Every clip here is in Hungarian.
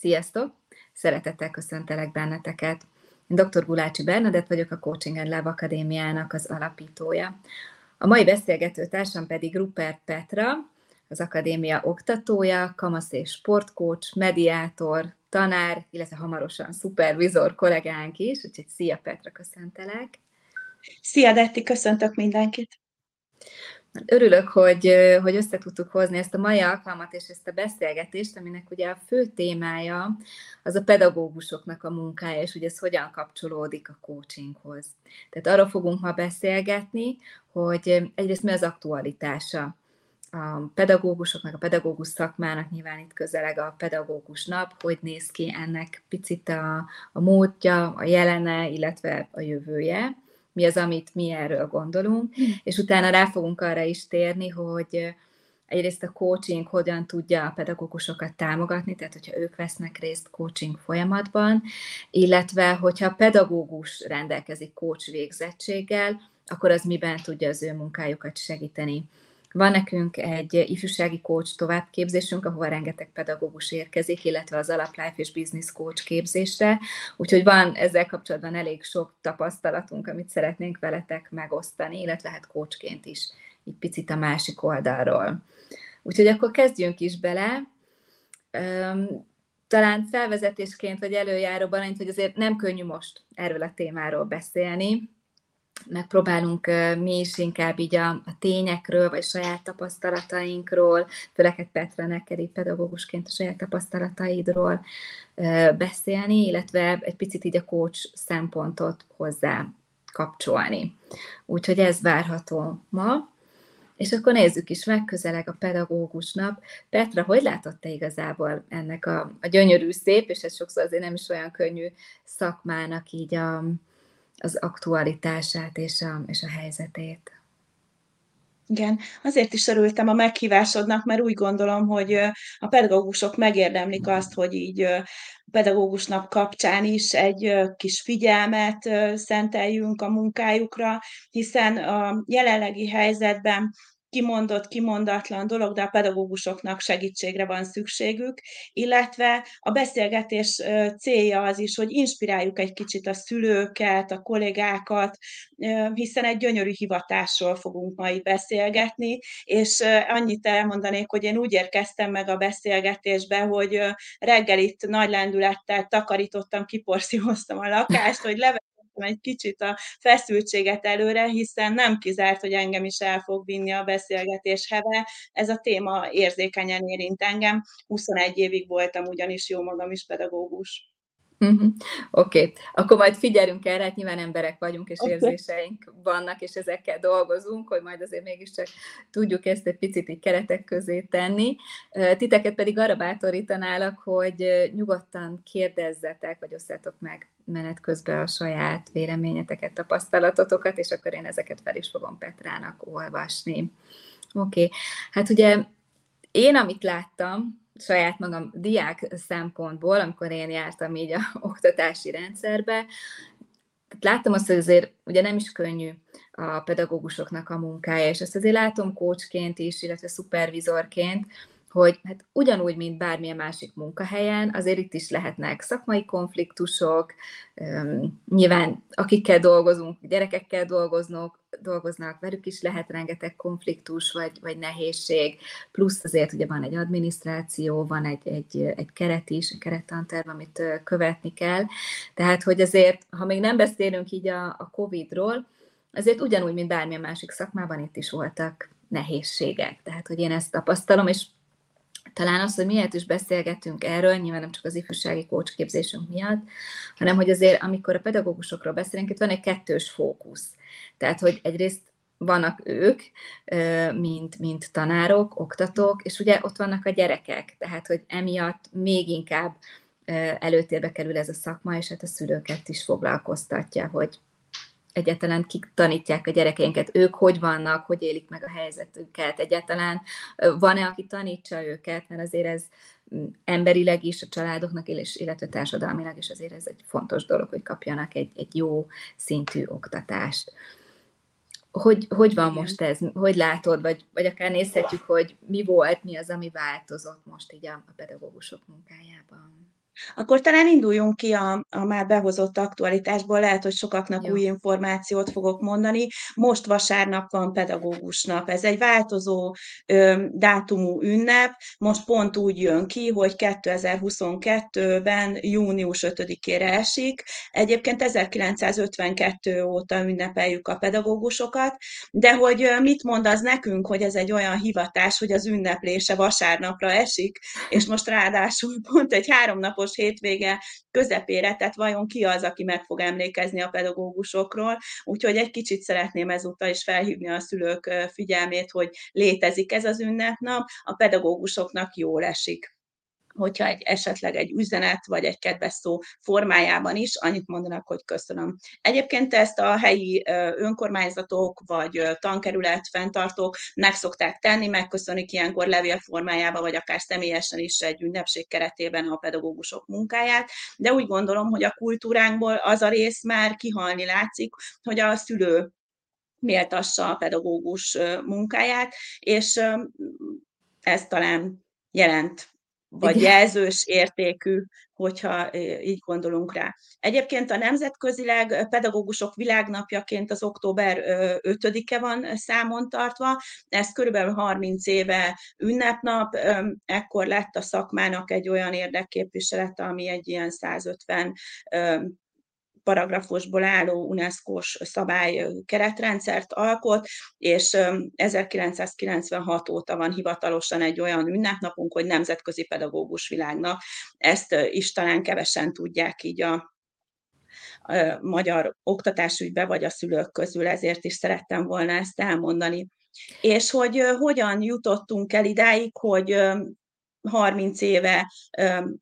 Sziasztok! Szeretettel köszöntelek benneteket. Én dr. Gulácsi Bernadett vagyok, a Coaching and Love Akadémiának az alapítója. A mai beszélgető társam pedig Rupert Petra, az akadémia oktatója, kamasz és sportkócs, mediátor, tanár, illetve hamarosan szupervizor kollégánk is, úgyhogy szia Petra, köszöntelek! Szia Detti, köszöntök mindenkit! Örülök, hogy, hogy össze tudtuk hozni ezt a mai alkalmat és ezt a beszélgetést, aminek ugye a fő témája az a pedagógusoknak a munkája, és hogy ez hogyan kapcsolódik a coachinghoz. Tehát arról fogunk ma beszélgetni, hogy egyrészt mi az aktualitása a pedagógusoknak, a pedagógus szakmának, nyilván itt közeleg a pedagógus nap, hogy néz ki ennek picit a, a módja, a jelene, illetve a jövője mi az, amit mi erről gondolunk, mm. és utána rá fogunk arra is térni, hogy egyrészt a coaching hogyan tudja a pedagógusokat támogatni, tehát hogyha ők vesznek részt coaching folyamatban, illetve hogyha a pedagógus rendelkezik coach végzettséggel, akkor az miben tudja az ő munkájukat segíteni. Van nekünk egy ifjúsági coach továbbképzésünk, ahova rengeteg pedagógus érkezik, illetve az Life és Business Coach képzésre, úgyhogy van ezzel kapcsolatban elég sok tapasztalatunk, amit szeretnénk veletek megosztani, illetve hát coachként is egy picit a másik oldalról. Úgyhogy akkor kezdjünk is bele. Talán felvezetésként vagy előjáróban hogy azért nem könnyű most erről a témáról beszélni, megpróbálunk mi is inkább így a, a tényekről, vagy saját tapasztalatainkról, főleg egy Petra neked pedagógusként a saját tapasztalataidról beszélni, illetve egy picit így a coach szempontot hozzá kapcsolni. Úgyhogy ez várható ma. És akkor nézzük is meg, közeleg a pedagógus nap. Petra, hogy látott te igazából ennek a, a gyönyörű, szép, és ez sokszor azért nem is olyan könnyű szakmának így a, az aktualitását és a, és a helyzetét. Igen, azért is örültem a meghívásodnak, mert úgy gondolom, hogy a pedagógusok megérdemlik azt, hogy így pedagógusnak kapcsán is egy kis figyelmet szenteljünk a munkájukra, hiszen a jelenlegi helyzetben kimondott, kimondatlan dolog, de a pedagógusoknak segítségre van szükségük, illetve a beszélgetés célja az is, hogy inspiráljuk egy kicsit a szülőket, a kollégákat, hiszen egy gyönyörű hivatásról fogunk majd beszélgetni, és annyit elmondanék, hogy én úgy érkeztem meg a beszélgetésbe, hogy reggel itt nagy lendülettel takarítottam, kiporszívoztam a lakást, hogy leve egy kicsit a feszültséget előre, hiszen nem kizárt, hogy engem is el fog vinni a beszélgetés heve. Ez a téma érzékenyen érint engem. 21 évig voltam ugyanis jó magam is pedagógus. Uh-huh. Oké, okay. akkor majd figyelünk erre, hát nyilván emberek vagyunk, és okay. érzéseink vannak, és ezekkel dolgozunk, hogy majd azért mégiscsak tudjuk ezt egy picit így keretek közé tenni. Titeket pedig arra bátorítanálak, hogy nyugodtan kérdezzetek, vagy osszátok meg menet közben a saját véleményeteket, tapasztalatotokat, és akkor én ezeket fel is fogom Petrának olvasni. Oké, okay. hát ugye én, amit láttam, saját magam diák szempontból, amikor én jártam így a oktatási rendszerbe, láttam azt, hogy azért ugye nem is könnyű a pedagógusoknak a munkája, és ezt azért látom kócsként is, illetve szupervizorként, hogy hát ugyanúgy, mint bármilyen másik munkahelyen, azért itt is lehetnek szakmai konfliktusok, nyilván akikkel dolgozunk, gyerekekkel dolgoznak, dolgoznak, velük is lehet rengeteg konfliktus vagy, vagy nehézség, plusz azért ugye van egy adminisztráció, van egy, egy, egy keret is, egy kerettanterv, amit követni kell, tehát hogy azért, ha még nem beszélünk így a, a Covid-ról, azért ugyanúgy, mint bármilyen másik szakmában itt is voltak nehézségek. Tehát, hogy én ezt tapasztalom, és talán az, hogy miért is beszélgetünk erről, nyilván nem csak az ifjúsági kócsképzésünk miatt, hanem hogy azért, amikor a pedagógusokról beszélünk, itt van egy kettős fókusz. Tehát, hogy egyrészt vannak ők, mint, mint tanárok, oktatók, és ugye ott vannak a gyerekek, tehát, hogy emiatt még inkább előtérbe kerül ez a szakma, és hát a szülőket is foglalkoztatja, hogy egyáltalán kik tanítják a gyerekeinket, ők hogy vannak, hogy élik meg a helyzetüket, egyáltalán van-e, aki tanítsa őket, mert azért ez mm, emberileg is, a családoknak, illetve társadalmilag is azért ez egy fontos dolog, hogy kapjanak egy, egy jó szintű oktatást. Hogy, hogy van most ez? Hogy látod? Vagy, vagy akár nézhetjük, hogy mi volt, mi az, ami változott most így a, a pedagógusok munkájában? Akkor talán induljunk ki a, a már behozott aktualitásból, lehet, hogy sokaknak Jó. új információt fogok mondani. Most vasárnap van pedagógus nap. Ez egy változó ö, dátumú ünnep, most pont úgy jön ki, hogy 2022-ben június 5-ére esik. Egyébként 1952 óta ünnepeljük a pedagógusokat, de hogy mit mond az nekünk, hogy ez egy olyan hivatás, hogy az ünneplése vasárnapra esik, és most ráadásul pont egy háromnapos háromnapos hétvége közepére, tehát vajon ki az, aki meg fog emlékezni a pedagógusokról. Úgyhogy egy kicsit szeretném ezúttal is felhívni a szülők figyelmét, hogy létezik ez az ünnepnap, a pedagógusoknak jól esik hogyha egy esetleg egy üzenet vagy egy kedves szó formájában is annyit mondanak, hogy köszönöm. Egyébként ezt a helyi önkormányzatok vagy tankerület fenntartók meg szokták tenni, megköszönik ilyenkor levél formájában, vagy akár személyesen is egy ünnepség keretében a pedagógusok munkáját, de úgy gondolom, hogy a kultúránkból az a rész már kihalni látszik, hogy a szülő méltassa a pedagógus munkáját, és ez talán jelent vagy Igen. jelzős értékű, hogyha így gondolunk rá. Egyébként a nemzetközileg pedagógusok világnapjaként az október 5-e van számon tartva, ez körülbelül 30 éve ünnepnap, ekkor lett a szakmának egy olyan érdekképviselete, ami egy ilyen 150 paragrafusból álló UNESCO-s szabály keretrendszert alkot, és 1996 óta van hivatalosan egy olyan ünnepnapunk, hogy Nemzetközi Pedagógus Világnap. Ezt is talán kevesen tudják így a magyar oktatásügybe, vagy a szülők közül, ezért is szerettem volna ezt elmondani. És hogy hogyan jutottunk el idáig, hogy 30 éve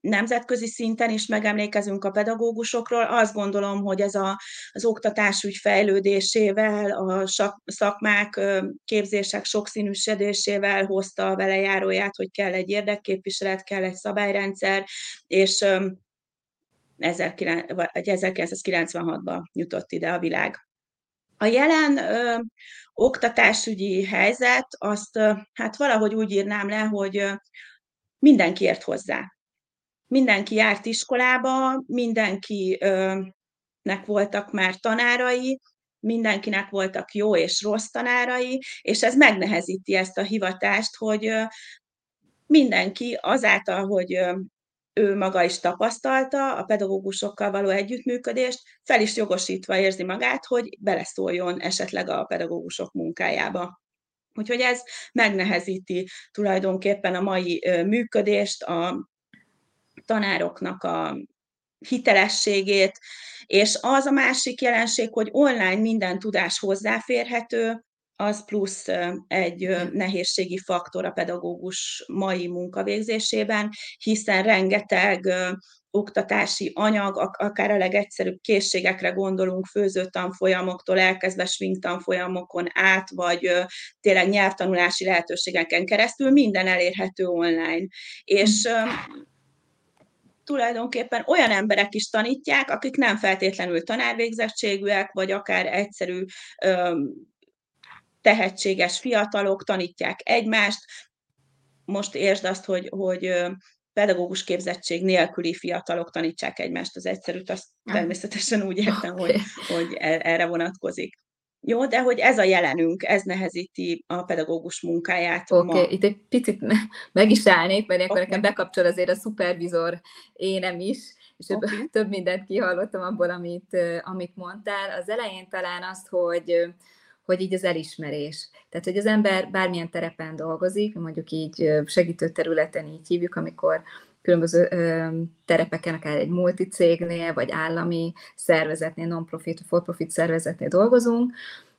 nemzetközi szinten is megemlékezünk a pedagógusokról. Azt gondolom, hogy ez a, az oktatásügy fejlődésével, a szakmák, képzések sokszínűsödésével hozta a velejáróját, hogy kell egy érdekképviselet, kell egy szabályrendszer, és 1996-ban jutott ide a világ. A jelen ö, oktatásügyi helyzet, azt ö, hát valahogy úgy írnám le, hogy mindenki ért hozzá. Mindenki járt iskolába, mindenkinek voltak már tanárai, mindenkinek voltak jó és rossz tanárai, és ez megnehezíti ezt a hivatást, hogy mindenki azáltal, hogy ő maga is tapasztalta a pedagógusokkal való együttműködést, fel is jogosítva érzi magát, hogy beleszóljon esetleg a pedagógusok munkájába. Úgyhogy ez megnehezíti tulajdonképpen a mai működést, a tanároknak a hitelességét, és az a másik jelenség, hogy online minden tudás hozzáférhető, az plusz egy nehézségi faktor a pedagógus mai munkavégzésében, hiszen rengeteg oktatási anyag, akár a legegyszerűbb készségekre gondolunk, főzőtanfolyamoktól elkezdve swing át, vagy tényleg nyelvtanulási lehetőségeken keresztül, minden elérhető online. És tulajdonképpen olyan emberek is tanítják, akik nem feltétlenül tanárvégzettségűek, vagy akár egyszerű tehetséges fiatalok tanítják egymást. Most értsd azt, hogy, hogy pedagógus képzettség nélküli fiatalok tanítsák egymást az egyszerűt, azt természetesen úgy értem, okay. hogy, hogy e, erre vonatkozik. Jó, de hogy ez a jelenünk, ez nehezíti a pedagógus munkáját Oké, okay, itt egy picit meg is állnék, mert okay. nekem bekapcsol azért a szupervizor énem is, és okay. több mindent kihallottam abból, amit, amit mondtál. Az elején talán azt, hogy hogy így az elismerés. Tehát, hogy az ember bármilyen terepen dolgozik, mondjuk így segítő területen így hívjuk, amikor különböző ö, terepeken, akár egy multicégnél, vagy állami szervezetnél, non-profit, for-profit szervezetnél dolgozunk,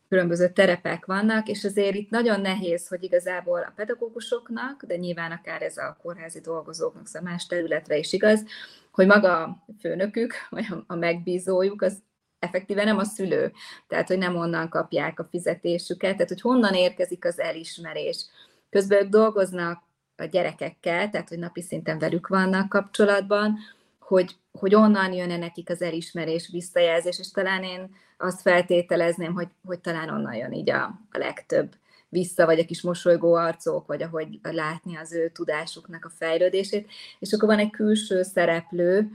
különböző terepek vannak, és azért itt nagyon nehéz, hogy igazából a pedagógusoknak, de nyilván akár ez a kórházi dolgozóknak, szóval más területre is igaz, hogy maga a főnökük, vagy a megbízójuk, az effektíve nem a szülő, tehát hogy nem onnan kapják a fizetésüket, tehát hogy honnan érkezik az elismerés. Közben ők dolgoznak a gyerekekkel, tehát hogy napi szinten velük vannak kapcsolatban, hogy, hogy onnan jön-e nekik az elismerés, visszajelzés, és talán én azt feltételezném, hogy, hogy talán onnan jön így a, a legtöbb vissza, vagy a kis mosolygó arcok, vagy ahogy látni az ő tudásuknak a fejlődését. És akkor van egy külső szereplő,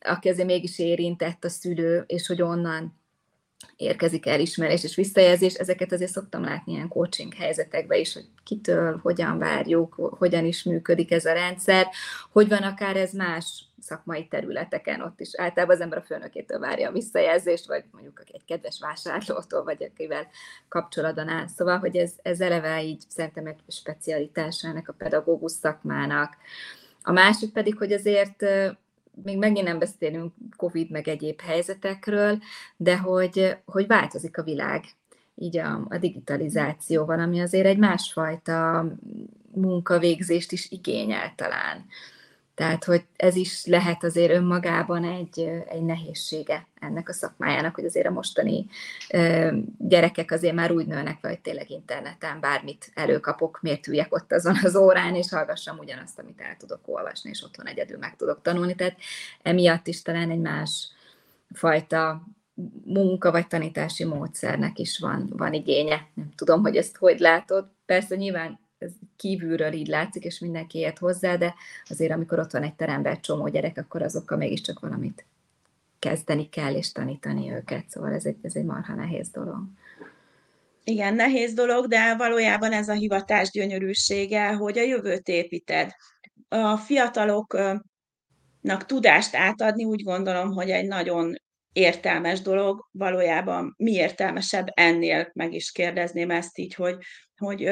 aki azért mégis érintett a szülő, és hogy onnan érkezik elismerés és visszajelzés, ezeket azért szoktam látni ilyen coaching helyzetekben is, hogy kitől, hogyan várjuk, hogyan is működik ez a rendszer, hogy van akár ez más szakmai területeken, ott is általában az ember a főnökétől várja a visszajelzést, vagy mondjuk egy kedves vásárlótól, vagy akivel kapcsolatban áll. Szóval, hogy ez, ez eleve így szerintem egy specialitás ennek a pedagógus szakmának. A másik pedig, hogy azért még megint nem beszélünk Covid meg egyéb helyzetekről, de hogy, hogy változik a világ, így a, a digitalizációval, ami azért egy másfajta munkavégzést is igényel talán. Tehát, hogy ez is lehet azért önmagában egy, egy nehézsége ennek a szakmájának, hogy azért a mostani gyerekek azért már úgy nőnek, hogy tényleg interneten bármit előkapok, miért üljek ott azon az órán, és hallgassam ugyanazt, amit el tudok olvasni, és otthon egyedül meg tudok tanulni. Tehát emiatt is talán egy más fajta munka vagy tanítási módszernek is van, van igénye. Nem tudom, hogy ezt hogy látod. Persze nyilván ez kívülről így látszik, és mindenki ért hozzá, de azért amikor ott van egy teremben egy csomó gyerek, akkor azokkal mégiscsak valamit kezdeni kell, és tanítani őket. Szóval ez egy, ez egy marha nehéz dolog. Igen, nehéz dolog, de valójában ez a hivatás gyönyörűsége, hogy a jövőt építed. A fiataloknak tudást átadni úgy gondolom, hogy egy nagyon értelmes dolog, valójában mi értelmesebb ennél, meg is kérdezném ezt így, hogy, hogy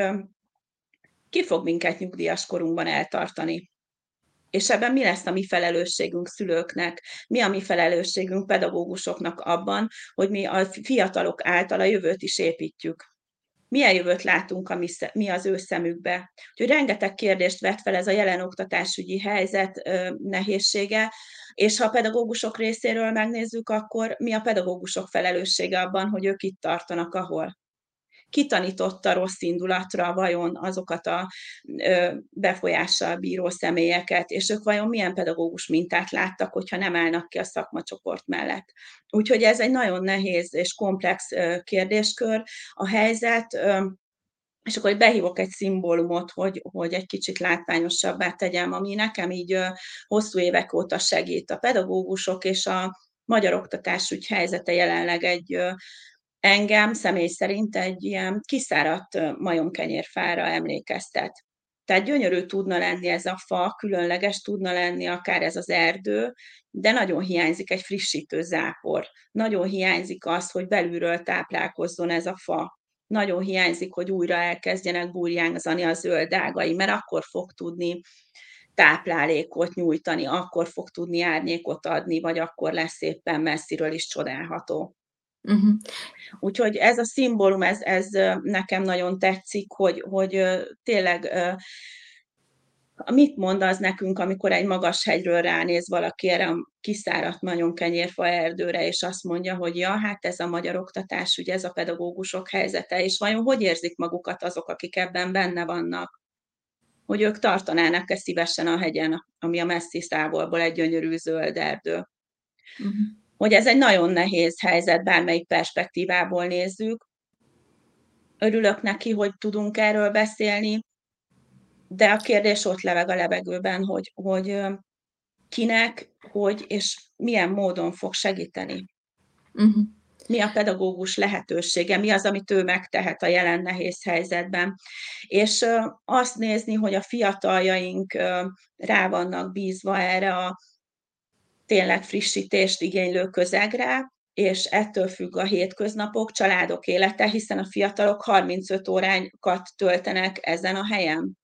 ki fog minket nyugdíjas korunkban eltartani? És ebben mi lesz a mi felelősségünk szülőknek, mi a mi felelősségünk pedagógusoknak abban, hogy mi a fiatalok által a jövőt is építjük. Milyen jövőt látunk a mi, mi az ő szemükbe? Úgyhogy rengeteg kérdést vet fel ez a jelen oktatásügyi helyzet ö, nehézsége, és ha a pedagógusok részéről megnézzük, akkor mi a pedagógusok felelőssége abban, hogy ők itt tartanak, ahol kitanította rossz indulatra vajon azokat a befolyással bíró személyeket, és ők vajon milyen pedagógus mintát láttak, hogyha nem állnak ki a szakmacsoport mellett. Úgyhogy ez egy nagyon nehéz és komplex kérdéskör. A helyzet és akkor behívok egy szimbólumot, hogy, hogy egy kicsit látványosabbá tegyem, ami nekem így hosszú évek óta segít. A pedagógusok és a magyar oktatás úgy helyzete jelenleg egy engem személy szerint egy ilyen kiszáradt majomkenyérfára emlékeztet. Tehát gyönyörű tudna lenni ez a fa, különleges tudna lenni akár ez az erdő, de nagyon hiányzik egy frissítő zápor. Nagyon hiányzik az, hogy belülről táplálkozzon ez a fa. Nagyon hiányzik, hogy újra elkezdjenek burjánzani a zöld ágai, mert akkor fog tudni táplálékot nyújtani, akkor fog tudni árnyékot adni, vagy akkor lesz éppen messziről is csodálható. Uh-huh. Úgyhogy ez a szimbólum, ez, ez nekem nagyon tetszik, hogy, hogy tényleg mit mond az nekünk, amikor egy magas hegyről ránéz valaki erre a kiszáradt nagyon kenyérfa erdőre, és azt mondja, hogy ja, hát ez a magyar oktatás, ugye ez a pedagógusok helyzete, és vajon hogy érzik magukat azok, akik ebben benne vannak? Hogy ők tartanának-e szívesen a hegyen, ami a messzi távolból egy gyönyörű zöld erdő. Uh-huh hogy ez egy nagyon nehéz helyzet, bármelyik perspektívából nézzük. Örülök neki, hogy tudunk erről beszélni, de a kérdés ott leveg a levegőben, hogy, hogy kinek, hogy és milyen módon fog segíteni. Uh-huh. Mi a pedagógus lehetősége, mi az, amit ő megtehet a jelen nehéz helyzetben. És azt nézni, hogy a fiataljaink rá vannak bízva erre a tényleg frissítést igénylő közegre, és ettől függ a hétköznapok, családok élete, hiszen a fiatalok 35 óránkat töltenek ezen a helyen.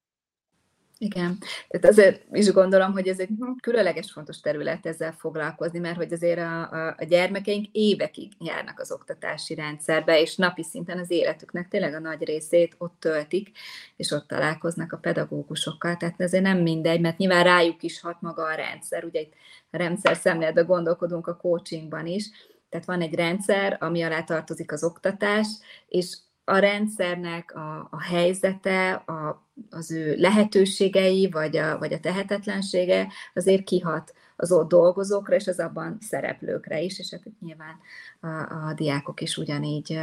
Igen, tehát azért is gondolom, hogy ez egy különleges fontos terület ezzel foglalkozni, mert hogy azért a, a, a gyermekeink évekig járnak az oktatási rendszerbe, és napi szinten az életüknek tényleg a nagy részét ott töltik, és ott találkoznak a pedagógusokkal, tehát ezért nem mindegy, mert nyilván rájuk is hat maga a rendszer, ugye itt a rendszer szemléletben gondolkodunk a coachingban is, tehát van egy rendszer, ami alá tartozik az oktatás, és a rendszernek a, a helyzete, a, az ő lehetőségei, vagy a, vagy a tehetetlensége azért kihat az ott dolgozókra, és az abban szereplőkre is, és hát nyilván a, a diákok is ugyanígy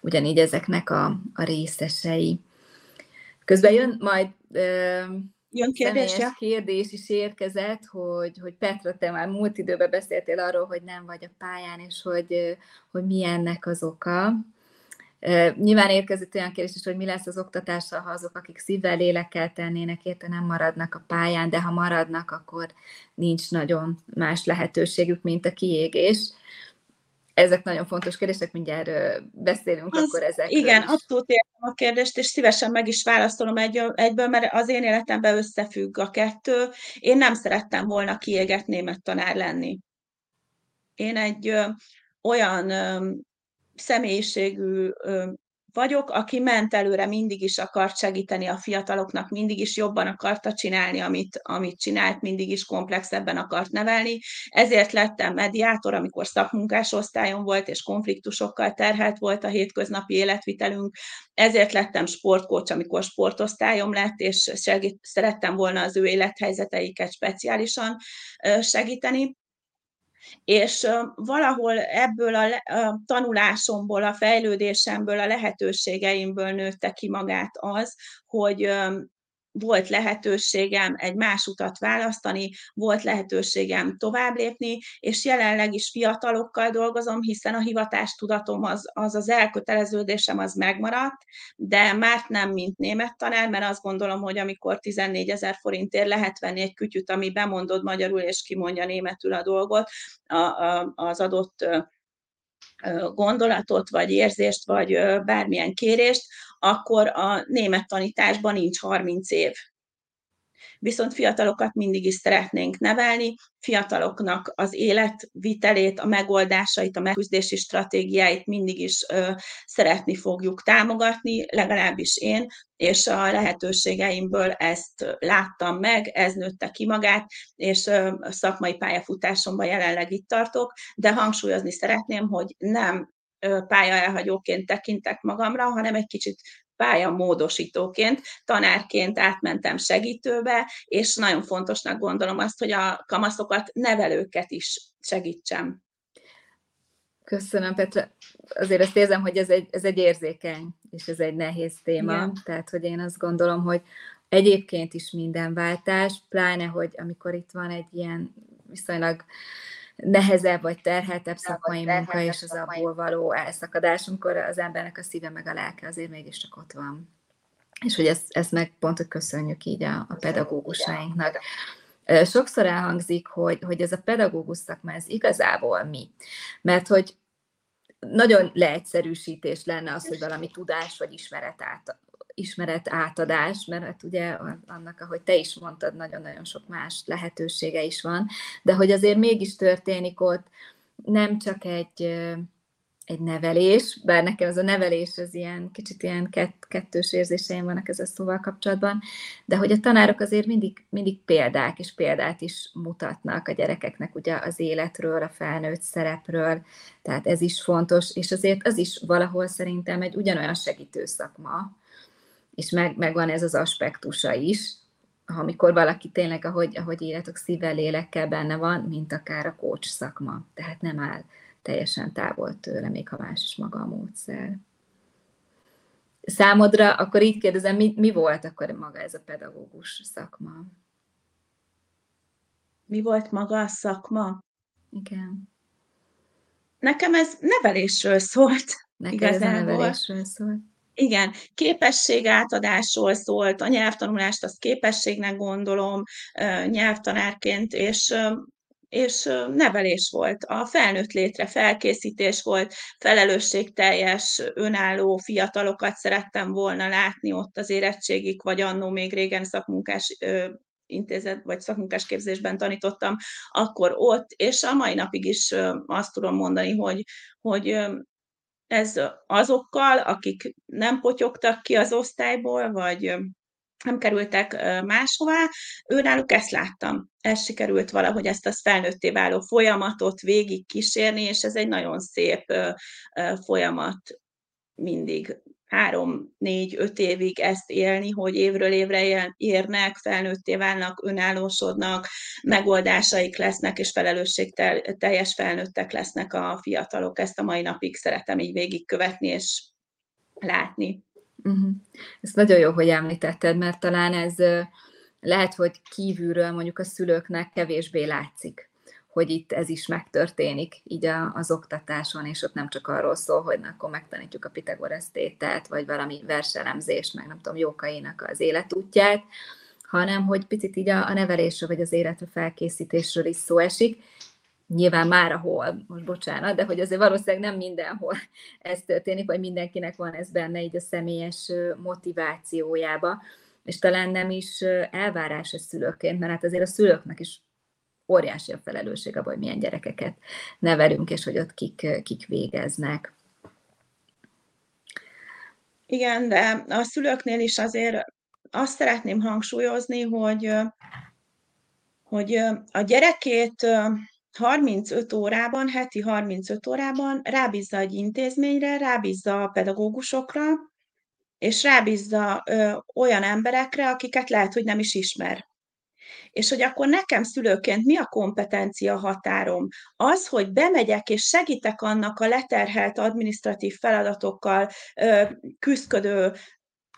ugyanígy ezeknek a, a részesei. Közben jön majd Jön kérdés, ja? kérdés is érkezett, hogy, hogy Petra, te már múlt időben beszéltél arról, hogy nem vagy a pályán, és hogy, hogy mi ennek az oka. Nyilván érkezett olyan kérdés is, hogy mi lesz az oktatással, ha azok, akik szívvel, lélekkel tennének, érte nem maradnak a pályán, de ha maradnak, akkor nincs nagyon más lehetőségük, mint a kiégés ezek nagyon fontos kérdések, mindjárt beszélünk az, akkor ezekről Igen, is. abszolút értem a kérdést, és szívesen meg is válaszolom egy, egyből, mert az én életemben összefügg a kettő. Én nem szerettem volna kiégett német tanár lenni. Én egy olyan személyiségű vagyok, aki ment előre, mindig is akart segíteni a fiataloknak, mindig is jobban akarta csinálni, amit, amit csinált, mindig is komplexebben akart nevelni. Ezért lettem mediátor, amikor szakmunkás osztályon volt, és konfliktusokkal terhelt volt a hétköznapi életvitelünk. Ezért lettem sportkócs, amikor sportosztályom lett, és segít, szerettem volna az ő élethelyzeteiket speciálisan segíteni és valahol ebből a, tanulásomból, a fejlődésemből, a lehetőségeimből nőtte ki magát az, hogy volt lehetőségem egy más utat választani, volt lehetőségem tovább lépni, és jelenleg is fiatalokkal dolgozom, hiszen a hivatástudatom az, az az elköteleződésem az megmaradt, de már nem mint német tanár, mert azt gondolom, hogy amikor 14 ezer forintért lehet venni egy kütyüt, ami bemondod magyarul és kimondja németül a dolgot, a, a, az adott gondolatot, vagy érzést, vagy bármilyen kérést, akkor a német tanításban nincs 30 év. Viszont fiatalokat mindig is szeretnénk nevelni, fiataloknak az életvitelét, a megoldásait, a megküzdési stratégiáit mindig is ö, szeretni fogjuk támogatni, legalábbis én, és a lehetőségeimből ezt láttam meg, ez nőtte ki magát, és ö, szakmai pályafutásomban jelenleg itt tartok, de hangsúlyozni szeretném, hogy nem pályaelhagyóként tekintek magamra, hanem egy kicsit pályamódosítóként, tanárként átmentem segítőbe, és nagyon fontosnak gondolom azt, hogy a kamaszokat, nevelőket is segítsem. Köszönöm, Petra. Azért azt érzem, hogy ez egy, ez egy érzékeny, és ez egy nehéz téma. Igen. Tehát, hogy én azt gondolom, hogy egyébként is minden váltás, pláne, hogy amikor itt van egy ilyen viszonylag uh, nehezebb vagy terheltebb szakmai munka, és az abból való elszakadás, amikor az embernek a szíve meg a lelke azért mégiscsak ott van. És hogy ezt, ezt meg pont, hogy köszönjük így a, a pedagógusainknak. Sokszor elhangzik, hogy, hogy ez a pedagógus szakma, ez igazából mi. Mert hogy nagyon leegyszerűsítés lenne az, hogy valami tudás vagy ismeret ismeret átadás, mert hát ugye annak, ahogy te is mondtad, nagyon-nagyon sok más lehetősége is van, de hogy azért mégis történik ott nem csak egy, egy nevelés, bár nekem ez a nevelés az ilyen kicsit ilyen kett, kettős érzéseim vannak ezzel szóval kapcsolatban, de hogy a tanárok azért mindig, mindig példák és példát is mutatnak a gyerekeknek ugye az életről, a felnőtt szerepről, tehát ez is fontos, és azért az is valahol szerintem egy ugyanolyan segítő szakma, és meg, megvan ez az aspektusa is, amikor valaki tényleg, ahogy, ahogy írjátok, szívvel, lélekkel benne van, mint akár a coach szakma. Tehát nem áll teljesen távol tőle, még ha más is maga a módszer. Számodra, akkor így kérdezem, mi, mi volt akkor maga ez a pedagógus szakma? Mi volt maga a szakma? Igen. Nekem ez nevelésről szólt. Nekem ez a nevelésről szólt. Igen, képességátadásról szólt, a nyelvtanulást azt képességnek gondolom nyelvtanárként, és és nevelés volt. A felnőtt létre felkészítés volt, felelősségteljes, önálló fiatalokat szerettem volna látni ott az érettségig, vagy annó még régen szakmunkás intézet vagy szakmunkás képzésben tanítottam, akkor ott, és a mai napig is azt tudom mondani, hogy, hogy ez azokkal, akik nem potyogtak ki az osztályból, vagy nem kerültek máshová, őnáluk ezt láttam. Ez sikerült valahogy ezt a felnőtté váló folyamatot végig kísérni, és ez egy nagyon szép folyamat mindig három, négy, öt évig ezt élni, hogy évről évre érnek, felnőtté válnak, önállósodnak, megoldásaik lesznek, és felelősségteljes felnőttek lesznek a fiatalok. Ezt a mai napig szeretem így végigkövetni és látni. Uh-huh. Ezt nagyon jó, hogy említetted, mert talán ez lehet, hogy kívülről mondjuk a szülőknek kevésbé látszik hogy itt ez is megtörténik így az oktatáson, és ott nem csak arról szól, hogy na, akkor megtanítjuk a Pitagorasz tételt, vagy valami verselemzést, meg nem tudom, Jókainak az életútját, hanem hogy picit így a, a nevelésről, vagy az életre felkészítésről is szó esik. Nyilván már ahol, most bocsánat, de hogy azért valószínűleg nem mindenhol ez történik, vagy mindenkinek van ez benne így a személyes motivációjába, és talán nem is elvárás a szülőként, mert hát azért a szülőknek is óriási a felelősség abban, hogy milyen gyerekeket nevelünk, és hogy ott kik, kik végeznek. Igen, de a szülőknél is azért azt szeretném hangsúlyozni, hogy, hogy a gyerekét 35 órában, heti 35 órában rábízza egy intézményre, rábízza a pedagógusokra, és rábízza ö, olyan emberekre, akiket lehet, hogy nem is ismer. És hogy akkor nekem szülőként mi a kompetencia határom? Az, hogy bemegyek és segítek annak a leterhelt administratív feladatokkal küzdködő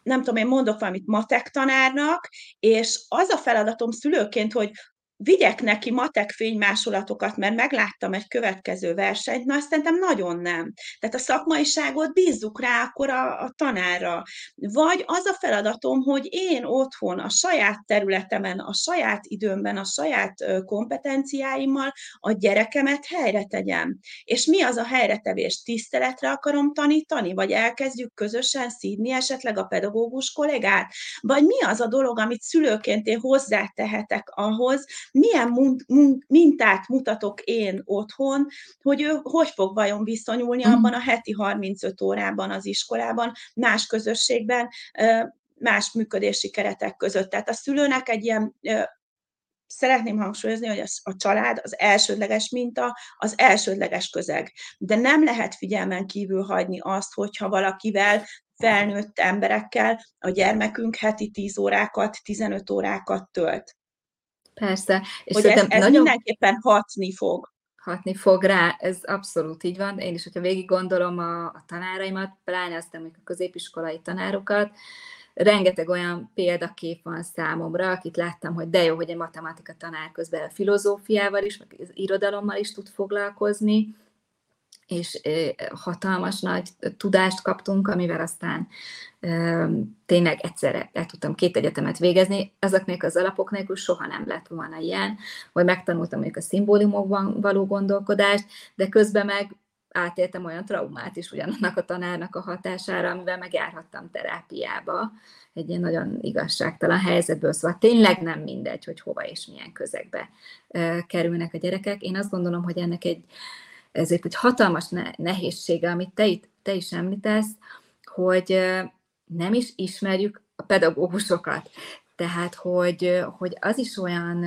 nem tudom, én mondok valamit matek tanárnak, és az a feladatom szülőként, hogy vigyek neki matek fénymásolatokat, mert megláttam egy következő versenyt, na azt szerintem nagyon nem. Tehát a szakmaiságot bízzuk rá akkor a, a tanára. Vagy az a feladatom, hogy én otthon, a saját területemen, a saját időmben, a saját kompetenciáimmal a gyerekemet helyre tegyem. És mi az a helyretevés? Tiszteletre akarom tanítani? Vagy elkezdjük közösen szídni esetleg a pedagógus kollégát? Vagy mi az a dolog, amit szülőként én hozzátehetek ahhoz, milyen mintát mutatok én otthon, hogy ő hogy fog vajon viszonyulni mhm. abban a heti 35 órában az iskolában, más közösségben, más működési keretek között. Tehát a szülőnek egy ilyen szeretném hangsúlyozni, hogy a család az elsődleges minta, az elsődleges közeg. De nem lehet figyelmen kívül hagyni azt, hogyha valakivel felnőtt emberekkel a gyermekünk heti 10 órákat, 15 órákat tölt. Persze. És hogy ez, ez nagyon... mindenképpen hatni fog. Hatni fog rá, ez abszolút így van. Én is, hogyha végig gondolom a, a tanáraimat, pláne azt a középiskolai tanárokat, rengeteg olyan példakép van számomra, akit láttam, hogy de jó, hogy egy matematika tanár közben a filozófiával is, az irodalommal is tud foglalkozni, és hatalmas nagy tudást kaptunk, amivel aztán tényleg egyszerre el tudtam két egyetemet végezni, azoknak az alapok nélkül soha nem lett volna ilyen, hogy megtanultam mondjuk a szimbólumokban való gondolkodást, de közben meg átéltem olyan traumát is ugyanannak a tanárnak a hatására, amivel megjárhattam terápiába, egy ilyen nagyon igazságtalan helyzetből, szóval tényleg nem mindegy, hogy hova és milyen közegbe kerülnek a gyerekek. Én azt gondolom, hogy ennek egy, ezért egy hatalmas nehézsége, amit te, itt, te is említesz, hogy nem is ismerjük a pedagógusokat. Tehát, hogy, hogy az is olyan,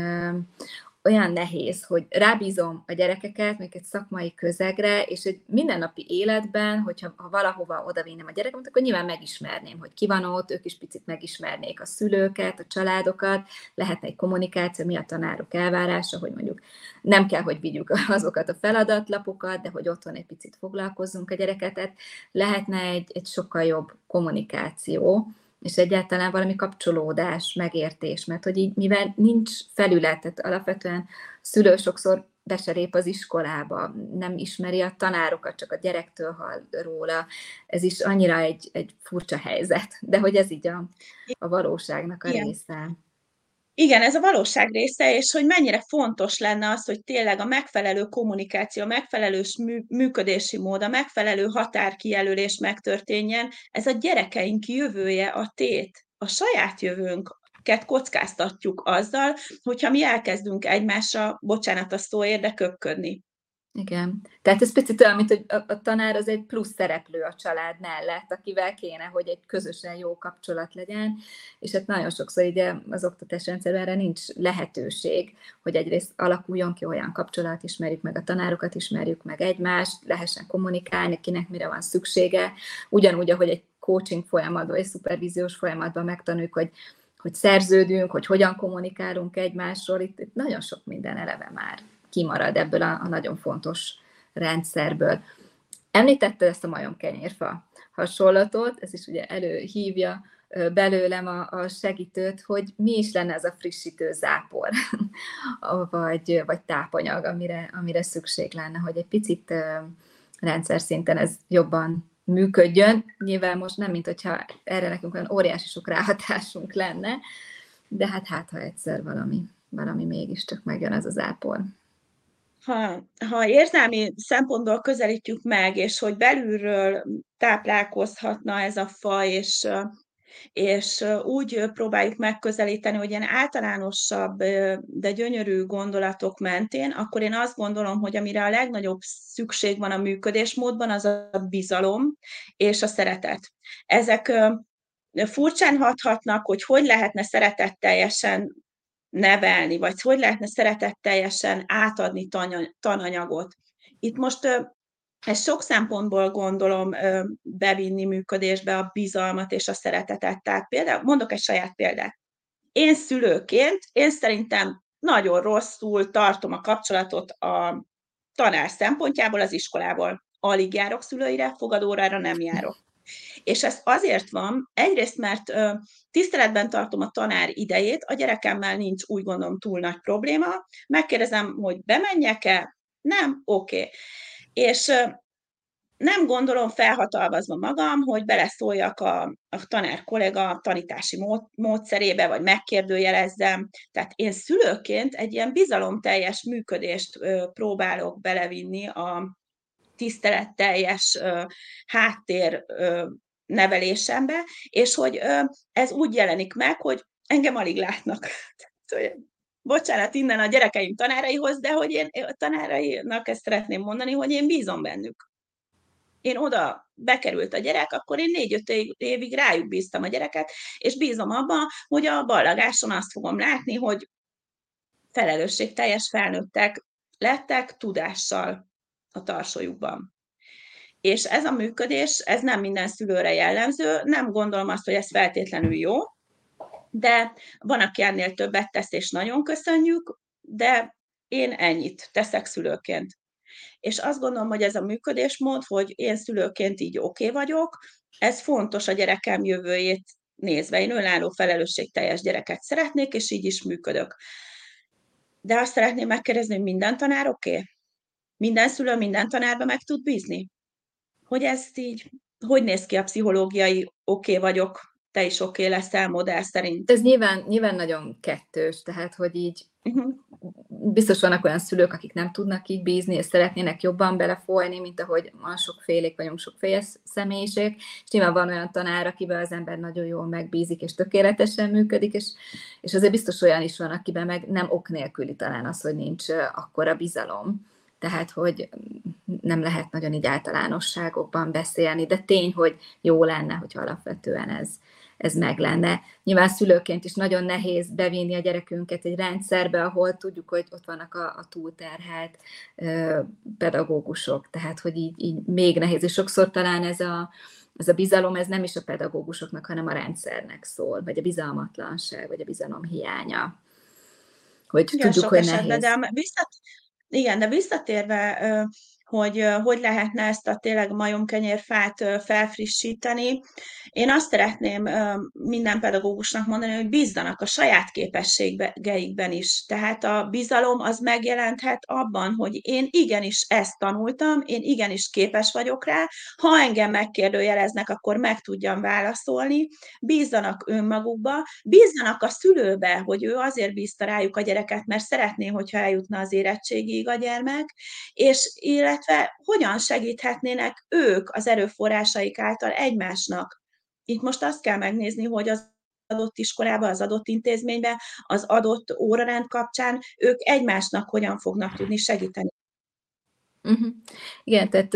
olyan nehéz, hogy rábízom a gyerekeket, még egy szakmai közegre, és egy mindennapi életben, hogyha ha valahova odavinném a gyerekemet, akkor nyilván megismerném, hogy ki van ott, ők is picit megismernék a szülőket, a családokat, lehetne egy kommunikáció, mi a tanárok elvárása, hogy mondjuk nem kell, hogy vigyük azokat a feladatlapokat, de hogy otthon egy picit foglalkozzunk a gyereket, lehetne egy, egy sokkal jobb kommunikáció, és egyáltalán valami kapcsolódás, megértés, mert hogy így, mivel nincs felület, tehát alapvetően szülő sokszor beserép az iskolába, nem ismeri a tanárokat, csak a gyerektől hall róla. Ez is annyira egy, egy furcsa helyzet, de hogy ez így a, a valóságnak a Igen. része. Igen, ez a valóság része, és hogy mennyire fontos lenne az, hogy tényleg a megfelelő kommunikáció, a megfelelő működési mód, a megfelelő határkijelölés megtörténjen. Ez a gyerekeink jövője a tét, a saját jövőnket kockáztatjuk azzal, hogyha mi elkezdünk egymásra, bocsánat a szóért, de köpködni. Igen. Tehát ez picit olyan, mint hogy a, a tanár az egy plusz szereplő a család mellett, akivel kéne, hogy egy közösen jó kapcsolat legyen, és hát nagyon sokszor ugye az oktatásrendszerben erre nincs lehetőség, hogy egyrészt alakuljon ki olyan kapcsolat, ismerjük meg a tanárokat, ismerjük meg egymást, lehessen kommunikálni, kinek mire van szüksége, ugyanúgy, ahogy egy coaching folyamatban, egy szupervíziós folyamatban megtanuljuk, hogy hogy szerződünk, hogy hogyan kommunikálunk egymásról, itt, itt nagyon sok minden eleve már kimarad ebből a, a nagyon fontos rendszerből. Említette ezt a majomkenyérfa hasonlatot, ez is ugye előhívja belőlem a, a segítőt, hogy mi is lenne ez a frissítő zápor, vagy, vagy tápanyag, amire, amire szükség lenne, hogy egy picit rendszer szinten ez jobban működjön. Nyilván most nem, mint hogyha erre nekünk olyan óriási sok ráhatásunk lenne, de hát hát, ha egyszer valami, valami mégiscsak megjön ez az ápol ha, ha érzelmi szempontból közelítjük meg, és hogy belülről táplálkozhatna ez a faj, és, és úgy próbáljuk megközelíteni, hogy ilyen általánosabb, de gyönyörű gondolatok mentén, akkor én azt gondolom, hogy amire a legnagyobb szükség van a működésmódban, az a bizalom és a szeretet. Ezek furcsán hathatnak, hogy hogy lehetne szeretetteljesen nevelni, vagy hogy lehetne szeretetteljesen átadni tananyagot. Itt most ezt sok szempontból gondolom bevinni működésbe a bizalmat és a szeretetet. Tehát például, mondok egy saját példát. Én szülőként, én szerintem nagyon rosszul tartom a kapcsolatot a tanár szempontjából az iskolából. Alig járok szülőire, fogadórára nem járok. És ez azért van, egyrészt, mert tiszteletben tartom a tanár idejét, a gyerekemmel nincs úgy gondolom túl nagy probléma, megkérdezem, hogy bemenjek-e, nem, oké. Okay. És nem gondolom felhatalmazva magam, hogy beleszóljak a, a tanár kollega tanítási mód, módszerébe, vagy megkérdőjelezzem. Tehát én szülőként egy ilyen bizalomteljes működést ö, próbálok belevinni a tiszteletteljes ö, háttér ö, nevelésembe, és hogy ez úgy jelenik meg, hogy engem alig látnak. Bocsánat innen a gyerekeim tanáraihoz, de hogy én a tanárainak ezt szeretném mondani, hogy én bízom bennük. Én oda bekerült a gyerek, akkor én négy-öt évig rájuk bíztam a gyereket, és bízom abban, hogy a ballagáson azt fogom látni, hogy felelősségteljes felnőttek lettek tudással a tarsójukban. És ez a működés, ez nem minden szülőre jellemző, nem gondolom azt, hogy ez feltétlenül jó, de van, aki ennél többet tesz, és nagyon köszönjük, de én ennyit teszek szülőként. És azt gondolom, hogy ez a működésmód, hogy én szülőként így oké okay vagyok, ez fontos a gyerekem jövőjét nézve. Én önálló felelősségteljes gyereket szeretnék, és így is működök. De azt szeretném megkérdezni, hogy minden tanár oké? Okay? Minden szülő minden tanárba meg tud bízni? Hogy ezt így, hogy néz ki a pszichológiai oké okay vagyok, te is oké okay leszel modell szerint? Ez nyilván, nyilván nagyon kettős, tehát hogy így uh-huh. biztos vannak olyan szülők, akik nem tudnak így bízni, és szeretnének jobban belefolyni, mint ahogy ma sokfélék vagyunk, sokféle személyiség, és nyilván van olyan tanár, akiben az ember nagyon jól megbízik, és tökéletesen működik, és, és azért biztos olyan is van, akiben meg nem ok nélküli talán az, hogy nincs akkora bizalom tehát hogy nem lehet nagyon így általánosságokban beszélni, de tény, hogy jó lenne, hogy alapvetően ez, ez meg lenne. Nyilván szülőként is nagyon nehéz bevinni a gyerekünket egy rendszerbe, ahol tudjuk, hogy ott vannak a, a túlterhelt ö, pedagógusok, tehát hogy így, így még nehéz, és sokszor talán ez a, ez a bizalom, ez nem is a pedagógusoknak, hanem a rendszernek szól, vagy a bizalmatlanság, vagy a bizalom hiánya. Hogy Igen, tudjuk, hogy nehéz. De visszat, igen, de visszatérve hogy hogy lehetne ezt a tényleg majomkenyérfát felfrissíteni. Én azt szeretném minden pedagógusnak mondani, hogy bízzanak a saját képességeikben is. Tehát a bizalom az megjelenthet abban, hogy én igenis ezt tanultam, én igenis képes vagyok rá, ha engem megkérdőjeleznek, akkor meg tudjam válaszolni, bízzanak önmagukba, bízzanak a szülőbe, hogy ő azért bízta rájuk a gyereket, mert szeretné, hogyha eljutna az érettségig a gyermek, és illetve illetve hogyan segíthetnének ők az erőforrásaik által egymásnak. Itt most azt kell megnézni, hogy az adott iskolában, az adott intézményben, az adott órarend kapcsán ők egymásnak hogyan fognak tudni segíteni. Uh-huh. Igen, tehát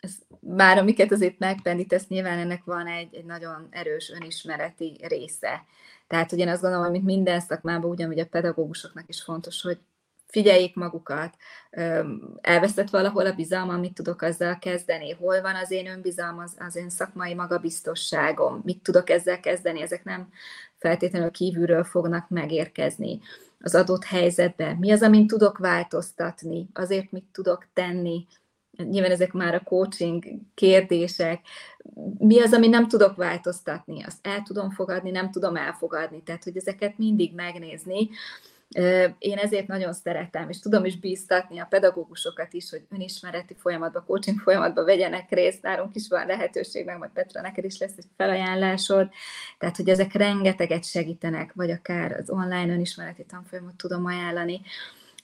ez, bár amiket azért megpendítesz, nyilván ennek van egy, egy nagyon erős önismereti része. Tehát, én azt gondolom, hogy minden szakmában, ugyanúgy a pedagógusoknak is fontos, hogy figyeljék magukat, elvesztett valahol a bizalma, mit tudok azzal kezdeni, hol van az én önbizalom, az, az én szakmai magabiztosságom, mit tudok ezzel kezdeni, ezek nem feltétlenül kívülről fognak megérkezni. Az adott helyzetben. Mi az, amin tudok változtatni, azért mit tudok tenni, nyilván ezek már a coaching kérdések, mi az, ami nem tudok változtatni, azt el tudom fogadni, nem tudom elfogadni, tehát hogy ezeket mindig megnézni, én ezért nagyon szeretem, és tudom is bíztatni a pedagógusokat is, hogy önismereti folyamatba, coaching folyamatba vegyenek részt. Nálunk is van lehetőség, meg majd Petra, neked is lesz egy felajánlásod. Tehát, hogy ezek rengeteget segítenek, vagy akár az online önismereti tanfolyamot tudom ajánlani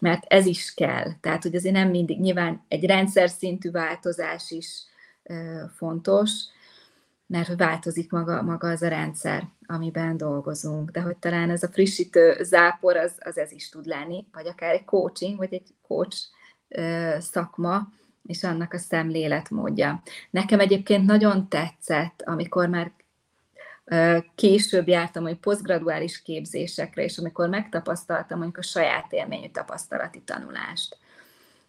mert ez is kell. Tehát, hogy azért nem mindig, nyilván egy rendszer szintű változás is fontos, mert hogy változik maga, maga az a rendszer, amiben dolgozunk. De hogy talán ez a frissítő zápor, az, az ez is tud lenni, vagy akár egy coaching, vagy egy coach szakma, és annak a szemléletmódja. Nekem egyébként nagyon tetszett, amikor már később jártam, hogy posztgraduális képzésekre, és amikor megtapasztaltam mondjuk a saját élményű tapasztalati tanulást.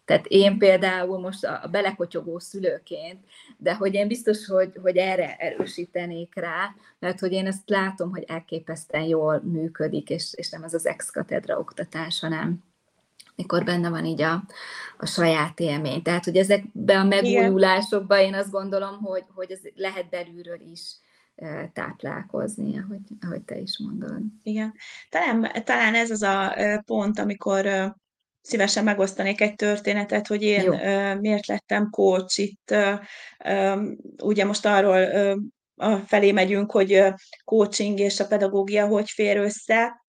Tehát én például most a, belekotyogó szülőként, de hogy én biztos, hogy, hogy erre erősítenék rá, mert hogy én ezt látom, hogy elképesztően jól működik, és, és nem ez az ex-katedra oktatás, hanem mikor benne van így a, a saját élmény. Tehát, hogy ezekben a megújulásokban én azt gondolom, hogy, hogy ez lehet belülről is táplálkozni, ahogy, ahogy te is mondod. Igen. Talán, talán ez az a pont, amikor szívesen megosztanék egy történetet, hogy én Jó. miért lettem coach itt. Ugye most arról felé megyünk, hogy coaching és a pedagógia hogy fér össze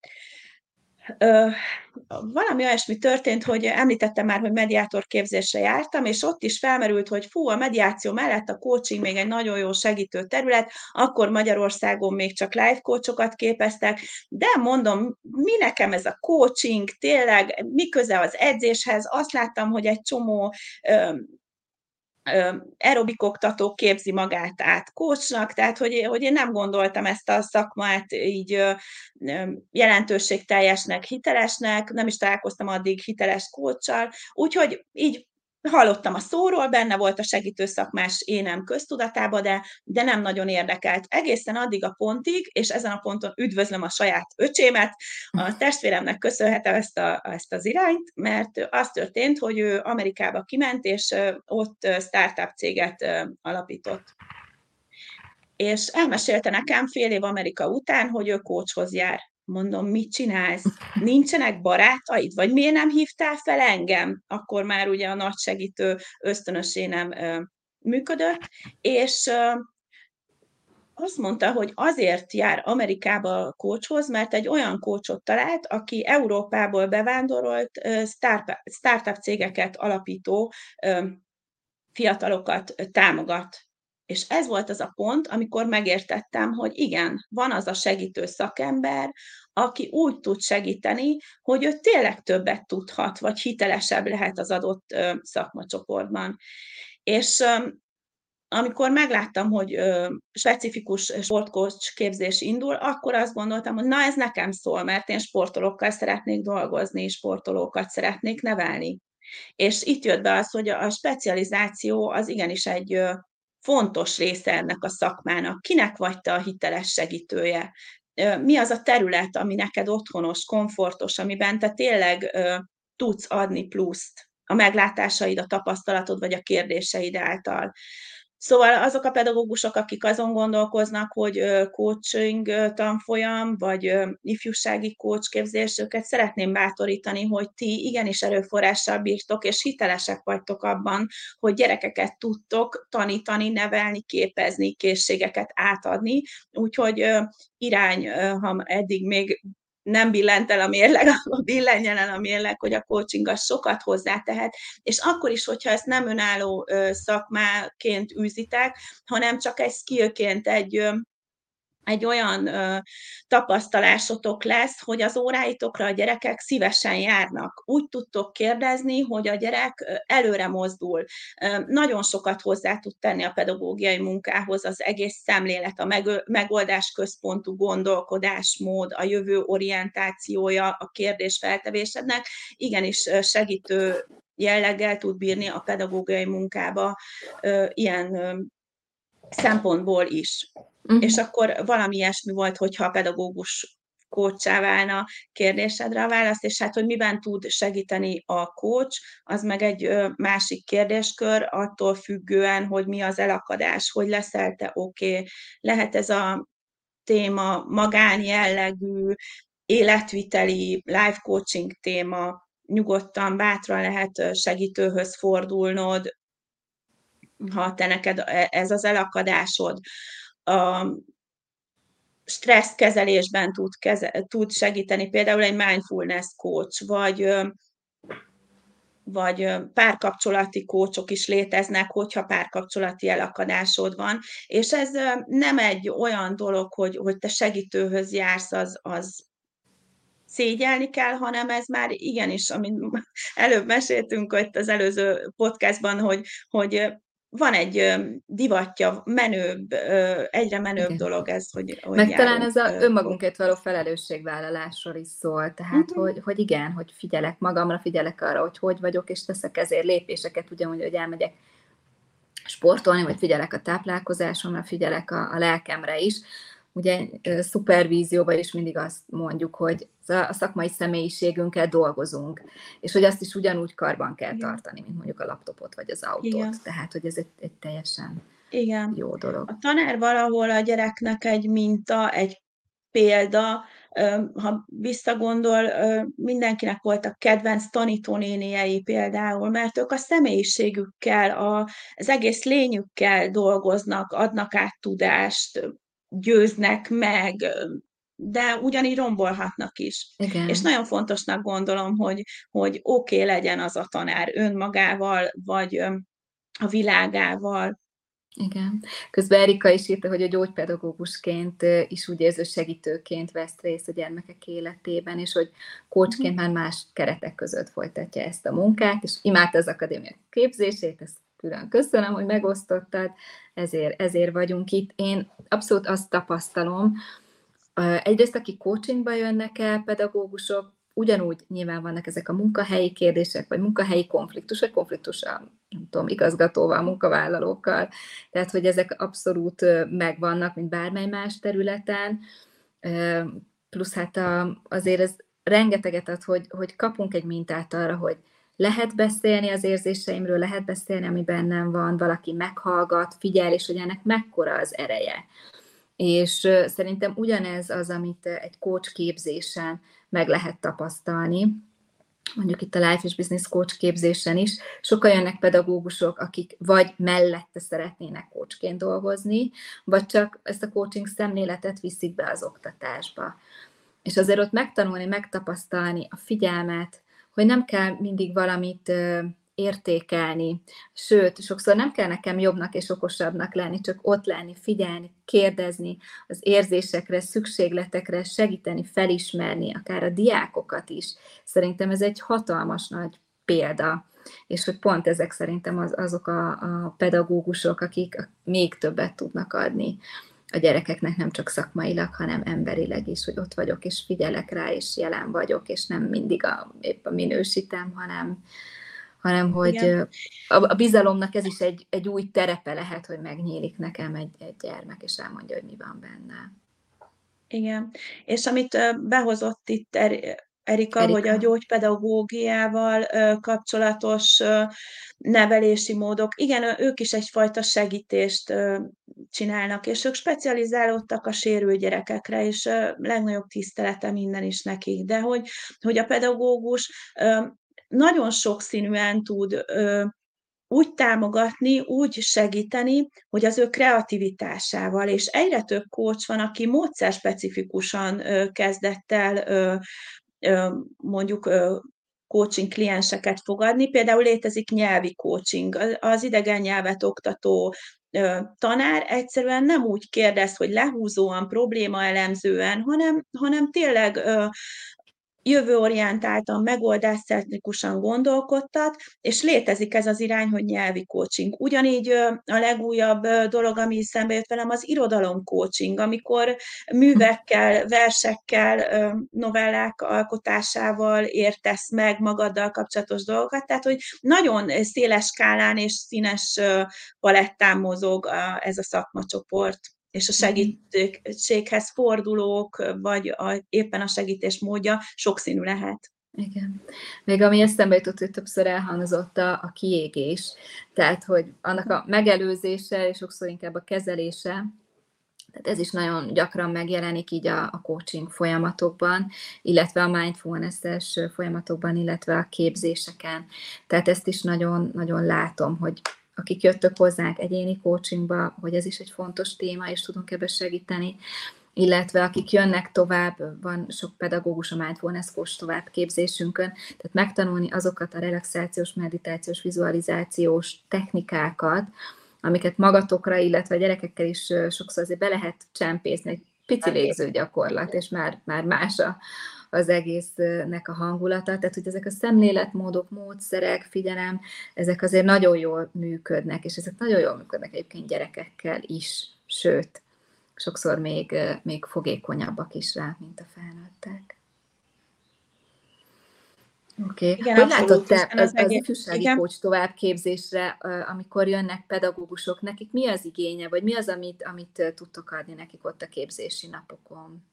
valami olyasmi történt, hogy említettem már, hogy mediátor képzésre jártam, és ott is felmerült, hogy fú, a mediáció mellett a coaching még egy nagyon jó segítő terület, akkor Magyarországon még csak life coachokat képeztek, de mondom, mi nekem ez a coaching, tényleg, mi köze az edzéshez, azt láttam, hogy egy csomó aerobik oktató képzi magát át kócsnak, tehát hogy, hogy én nem gondoltam ezt a szakmát így jelentőségteljesnek, hitelesnek, nem is találkoztam addig hiteles kócsal, úgyhogy így hallottam a szóról, benne volt a segítő szakmás énem köztudatába, de, de nem nagyon érdekelt. Egészen addig a pontig, és ezen a ponton üdvözlöm a saját öcsémet, a testvéremnek köszönhetem ezt, a, ezt az irányt, mert az történt, hogy ő Amerikába kiment, és ott startup céget alapított. És elmesélte nekem fél év Amerika után, hogy ő kócshoz jár Mondom, mit csinálsz? Nincsenek barátaid? Vagy miért nem hívtál fel engem? Akkor már ugye a nagy segítő ösztönösé nem működött, és azt mondta, hogy azért jár Amerikába a kócshoz, mert egy olyan kócsot talált, aki Európából bevándorolt startup cégeket alapító fiatalokat támogat. És ez volt az a pont, amikor megértettem, hogy igen, van az a segítő szakember, aki úgy tud segíteni, hogy ő tényleg többet tudhat, vagy hitelesebb lehet az adott szakmacsoportban. És amikor megláttam, hogy specifikus sportcoach képzés indul, akkor azt gondoltam, hogy na ez nekem szól, mert én sportolókkal szeretnék dolgozni, sportolókat szeretnék nevelni. És itt jött be az, hogy a specializáció az igenis egy fontos része ennek a szakmának. Kinek vagy te a hiteles segítője? Mi az a terület, ami neked otthonos, komfortos, amiben te tényleg tudsz adni pluszt a meglátásaid, a tapasztalatod vagy a kérdéseid által. Szóval azok a pedagógusok, akik azon gondolkoznak, hogy coaching tanfolyam, vagy ifjúsági coach képzés, őket szeretném bátorítani, hogy ti igenis erőforrással bírtok, és hitelesek vagytok abban, hogy gyerekeket tudtok tanítani, nevelni, képezni, készségeket átadni. Úgyhogy irány, ha eddig még nem billent el a mérleg, akkor billenjen el a mérleg, hogy a coaching az sokat hozzátehet, és akkor is, hogyha ezt nem önálló szakmáként űzitek, hanem csak egy skillként, egy egy olyan ö, tapasztalásotok lesz, hogy az óráitokra a gyerekek szívesen járnak. Úgy tudtok kérdezni, hogy a gyerek előre mozdul. Ö, nagyon sokat hozzá tud tenni a pedagógiai munkához az egész szemlélet, a meg, megoldás központú gondolkodásmód, a jövő orientációja a kérdés feltevésednek. Igenis segítő jelleggel tud bírni a pedagógiai munkába ö, ilyen ö, szempontból is. Uh-huh. És akkor valami ilyesmi volt, hogyha a pedagógus kócsá válna kérdésedre a választ, és hát, hogy miben tud segíteni a kócs, az meg egy másik kérdéskör, attól függően, hogy mi az elakadás, hogy leszel te oké, okay. lehet ez a téma magán jellegű, életviteli, life coaching téma, nyugodtan, bátran lehet segítőhöz fordulnod, ha te neked e, ez az elakadásod a stresszkezelésben tud, keze, tud segíteni, például egy mindfulness coach, vagy vagy párkapcsolati kócsok is léteznek, hogyha párkapcsolati elakadásod van, és ez nem egy olyan dolog, hogy, hogy te segítőhöz jársz, az, az szégyelni kell, hanem ez már igenis, amit előbb meséltünk itt az előző podcastban, hogy, hogy van egy divatja, menőbb, egyre menőbb Igen. dolog ez, hogy, hogy Meg járunk, talán ez a önmagunkért való felelősségvállalásról is szól, tehát uh-huh. hogy, hogy igen, hogy figyelek magamra, figyelek arra, hogy hogy vagyok, és teszek ezért lépéseket, ugyanúgy, hogy elmegyek sportolni, vagy figyelek a táplálkozásomra, figyelek a, a lelkemre is, ugye szupervízióban is mindig azt mondjuk, hogy a szakmai személyiségünkkel dolgozunk, és hogy azt is ugyanúgy karban kell tartani, mint mondjuk a laptopot vagy az autót. Igen. Tehát, hogy ez egy, egy teljesen Igen. jó dolog. A tanár valahol a gyereknek egy minta, egy példa, ha visszagondol, mindenkinek voltak kedvenc tanítónéniei például, mert ők a személyiségükkel, az egész lényükkel dolgoznak, adnak át tudást, győznek meg, de ugyanígy rombolhatnak is. Igen. És nagyon fontosnak gondolom, hogy, hogy oké okay legyen az a tanár önmagával, vagy a világával. Igen. Közben Erika is írta, hogy a gyógypedagógusként is úgy érzi, segítőként vesz részt a gyermekek életében, és hogy kócsként uh-huh. már más keretek között folytatja ezt a munkát, és imádta az akadémia képzését, ezt külön. Köszönöm, hogy megosztottad, ezért, ezért vagyunk itt. Én abszolút azt tapasztalom, egyrészt, aki coachingba jönnek el, pedagógusok, ugyanúgy nyilván vannak ezek a munkahelyi kérdések, vagy munkahelyi konfliktusok, konfliktus a nem tudom, igazgatóval, munkavállalókkal, tehát hogy ezek abszolút megvannak, mint bármely más területen, plusz hát a, azért ez rengeteget ad, hogy, hogy kapunk egy mintát arra, hogy lehet beszélni az érzéseimről, lehet beszélni, ami bennem van, valaki meghallgat, figyel, és hogy ennek mekkora az ereje. És szerintem ugyanez az, amit egy coach képzésen meg lehet tapasztalni, mondjuk itt a Life és Business Coach képzésen is, sokan jönnek pedagógusok, akik vagy mellette szeretnének coachként dolgozni, vagy csak ezt a coaching szemléletet viszik be az oktatásba. És azért ott megtanulni, megtapasztalni a figyelmet, hogy nem kell mindig valamit értékelni, sőt, sokszor nem kell nekem jobbnak és okosabbnak lenni, csak ott lenni, figyelni, kérdezni az érzésekre, szükségletekre, segíteni, felismerni, akár a diákokat is. Szerintem ez egy hatalmas nagy példa, és hogy pont ezek szerintem az, azok a, a pedagógusok, akik még többet tudnak adni a gyerekeknek nem csak szakmailag, hanem emberileg is, hogy ott vagyok, és figyelek rá, és jelen vagyok, és nem mindig a, épp a minősítem, hanem, hanem hogy a, a bizalomnak ez is egy, egy új terepe lehet, hogy megnyílik nekem egy, egy gyermek, és elmondja, hogy mi van benne. Igen, és amit behozott itt Erika, Erika, hogy a gyógypedagógiával kapcsolatos nevelési módok, igen, ők is egyfajta segítést csinálnak, és ők specializálódtak a sérült gyerekekre, és legnagyobb tisztelete minden is nekik, de hogy, hogy a pedagógus nagyon sokszínűen tud úgy támogatni, úgy segíteni, hogy az ő kreativitásával, és egyre több kócs van, aki módszer specifikusan kezdett el mondjuk coaching klienseket fogadni. Például létezik nyelvi coaching. Az idegen nyelvet oktató tanár egyszerűen nem úgy kérdez, hogy lehúzóan, problémaelemzően, hanem, hanem tényleg jövőorientáltan, megoldáscentrikusan gondolkodtat, és létezik ez az irány, hogy nyelvi coaching. Ugyanígy a legújabb dolog, ami szembe jött velem, az irodalom coaching, amikor művekkel, versekkel, novellák alkotásával értesz meg magaddal kapcsolatos dolgokat, tehát hogy nagyon széles skálán és színes palettán mozog ez a szakmacsoport és a mhm. segítséghez fordulók, vagy a, éppen a segítés módja sokszínű lehet. Igen. Még ami eszembe jutott, hogy többször elhangzott a, a kiégés. Tehát, hogy annak a megelőzése, és sokszor inkább a kezelése, tehát ez is nagyon gyakran megjelenik így a, a coaching folyamatokban, illetve a mindfulness-es folyamatokban, illetve a képzéseken. Tehát ezt is nagyon, nagyon látom, hogy akik jöttök hozzánk egyéni coachingba, hogy ez is egy fontos téma, és tudunk ebbe segíteni, illetve akik jönnek tovább, van sok pedagógus a Mindfulness Coach tovább képzésünkön, tehát megtanulni azokat a relaxációs, meditációs, vizualizációs technikákat, amiket magatokra, illetve a gyerekekkel is sokszor azért be lehet csempészni, egy pici légző gyakorlat, és már, már más a, az egésznek a hangulata. Tehát, hogy ezek a szemléletmódok, módszerek, figyelem, ezek azért nagyon jól működnek, és ezek nagyon jól működnek egyébként gyerekekkel is, sőt, sokszor még, még fogékonyabbak is rá, mint a felnőttek. Oké. Okay. Igen, hogy látod te az, az, ifjúsági coach továbbképzésre, amikor jönnek pedagógusok, nekik mi az igénye, vagy mi az, amit, amit tudtok adni nekik ott a képzési napokon?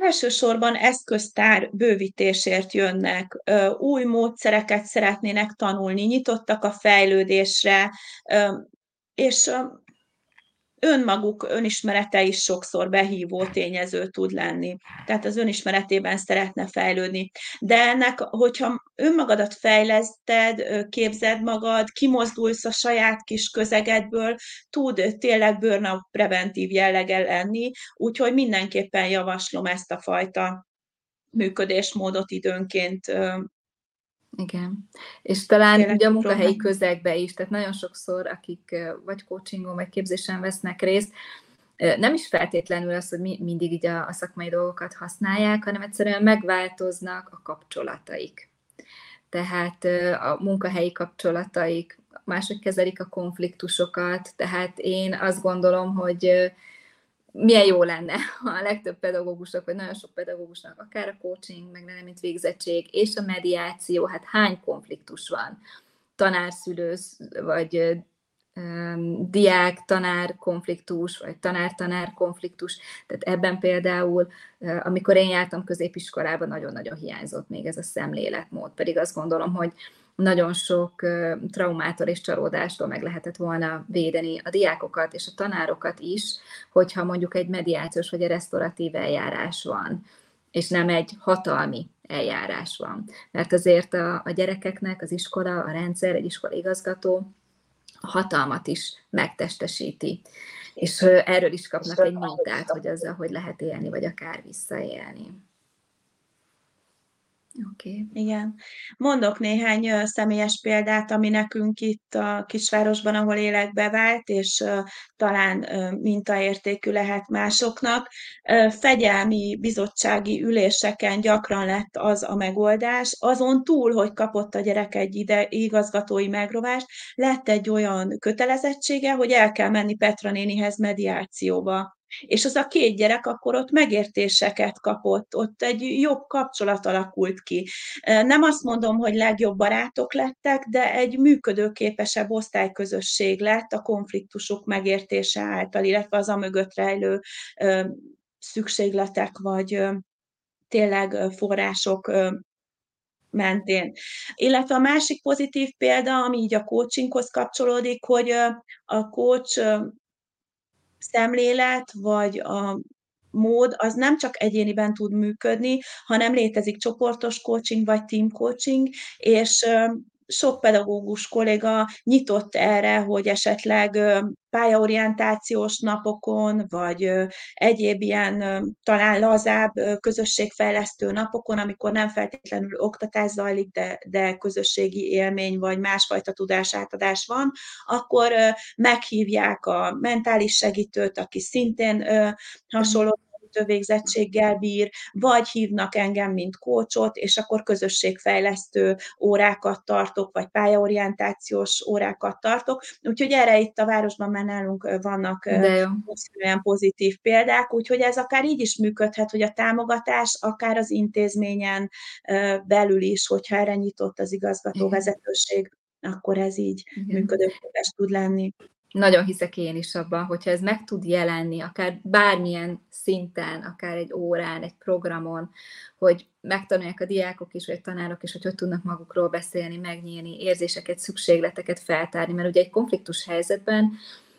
Elsősorban eszköztár bővítésért jönnek, új módszereket szeretnének tanulni, nyitottak a fejlődésre, és önmaguk önismerete is sokszor behívó tényező tud lenni. Tehát az önismeretében szeretne fejlődni. De ennek, hogyha önmagadat fejleszted, képzed magad, kimozdulsz a saját kis közegedből, tud tényleg burnout preventív jellege lenni, úgyhogy mindenképpen javaslom ezt a fajta működésmódot időnként igen. És talán Tényleg ugye a munkahelyi közegbe is, tehát nagyon sokszor, akik vagy coachingon, vagy képzésen vesznek részt, nem is feltétlenül az, hogy mi, mindig így a, a szakmai dolgokat használják, hanem egyszerűen megváltoznak a kapcsolataik. Tehát a munkahelyi kapcsolataik, mások kezelik a konfliktusokat, tehát én azt gondolom, hogy milyen jó lenne, ha a legtöbb pedagógusnak, vagy nagyon sok pedagógusnak, akár a coaching, meg nem mint végzettség, és a mediáció, hát hány konfliktus van? Tanár-szülő, vagy diák-tanár konfliktus, vagy tanár-tanár konfliktus. Tehát ebben például, amikor én jártam középiskolában, nagyon-nagyon hiányzott még ez a szemléletmód. Pedig azt gondolom, hogy nagyon sok traumától és csalódástól meg lehetett volna védeni a diákokat és a tanárokat is, hogyha mondjuk egy mediációs vagy egy restauratív eljárás van, és nem egy hatalmi eljárás van. Mert azért a, a gyerekeknek az iskola, a rendszer, egy iskola igazgató a hatalmat is megtestesíti. És erről is kapnak egy mintát, hogy azzal, hogy lehet élni, vagy akár visszaélni. Oké. Igen. Mondok néhány személyes példát, ami nekünk itt a kisvárosban, ahol élek, bevált, és talán mintaértékű lehet másoknak. Fegyelmi bizottsági üléseken gyakran lett az a megoldás. Azon túl, hogy kapott a gyerek egy ide, igazgatói megrovást, lett egy olyan kötelezettsége, hogy el kell menni Petra nénihez mediációba és az a két gyerek akkor ott megértéseket kapott, ott egy jobb kapcsolat alakult ki. Nem azt mondom, hogy legjobb barátok lettek, de egy működőképesebb osztályközösség lett a konfliktusok megértése által, illetve az a mögött rejlő szükségletek, vagy tényleg források mentén. Illetve a másik pozitív példa, ami így a coachinghoz kapcsolódik, hogy a coach szemlélet, vagy a mód, az nem csak egyéniben tud működni, hanem létezik csoportos coaching, vagy team coaching, és sok pedagógus kolléga nyitott erre, hogy esetleg pályaorientációs napokon, vagy egyéb ilyen talán lazább közösségfejlesztő napokon, amikor nem feltétlenül oktatás zajlik, de, de közösségi élmény vagy másfajta tudásátadás van, akkor meghívják a mentális segítőt, aki szintén hasonló végzettséggel bír, vagy hívnak engem, mint kócsot, és akkor közösségfejlesztő órákat tartok, vagy pályaorientációs órákat tartok. Úgyhogy erre itt a városban már nálunk vannak olyan pozitív példák, úgyhogy ez akár így is működhet, hogy a támogatás akár az intézményen belül is, hogyha erre nyitott az igazgató vezetőség, akkor ez így működőképes tud lenni nagyon hiszek én is abban, hogyha ez meg tud jelenni, akár bármilyen szinten, akár egy órán, egy programon, hogy megtanulják a diákok is, vagy a tanárok is, hogy hogy tudnak magukról beszélni, megnyílni, érzéseket, szükségleteket feltárni, mert ugye egy konfliktus helyzetben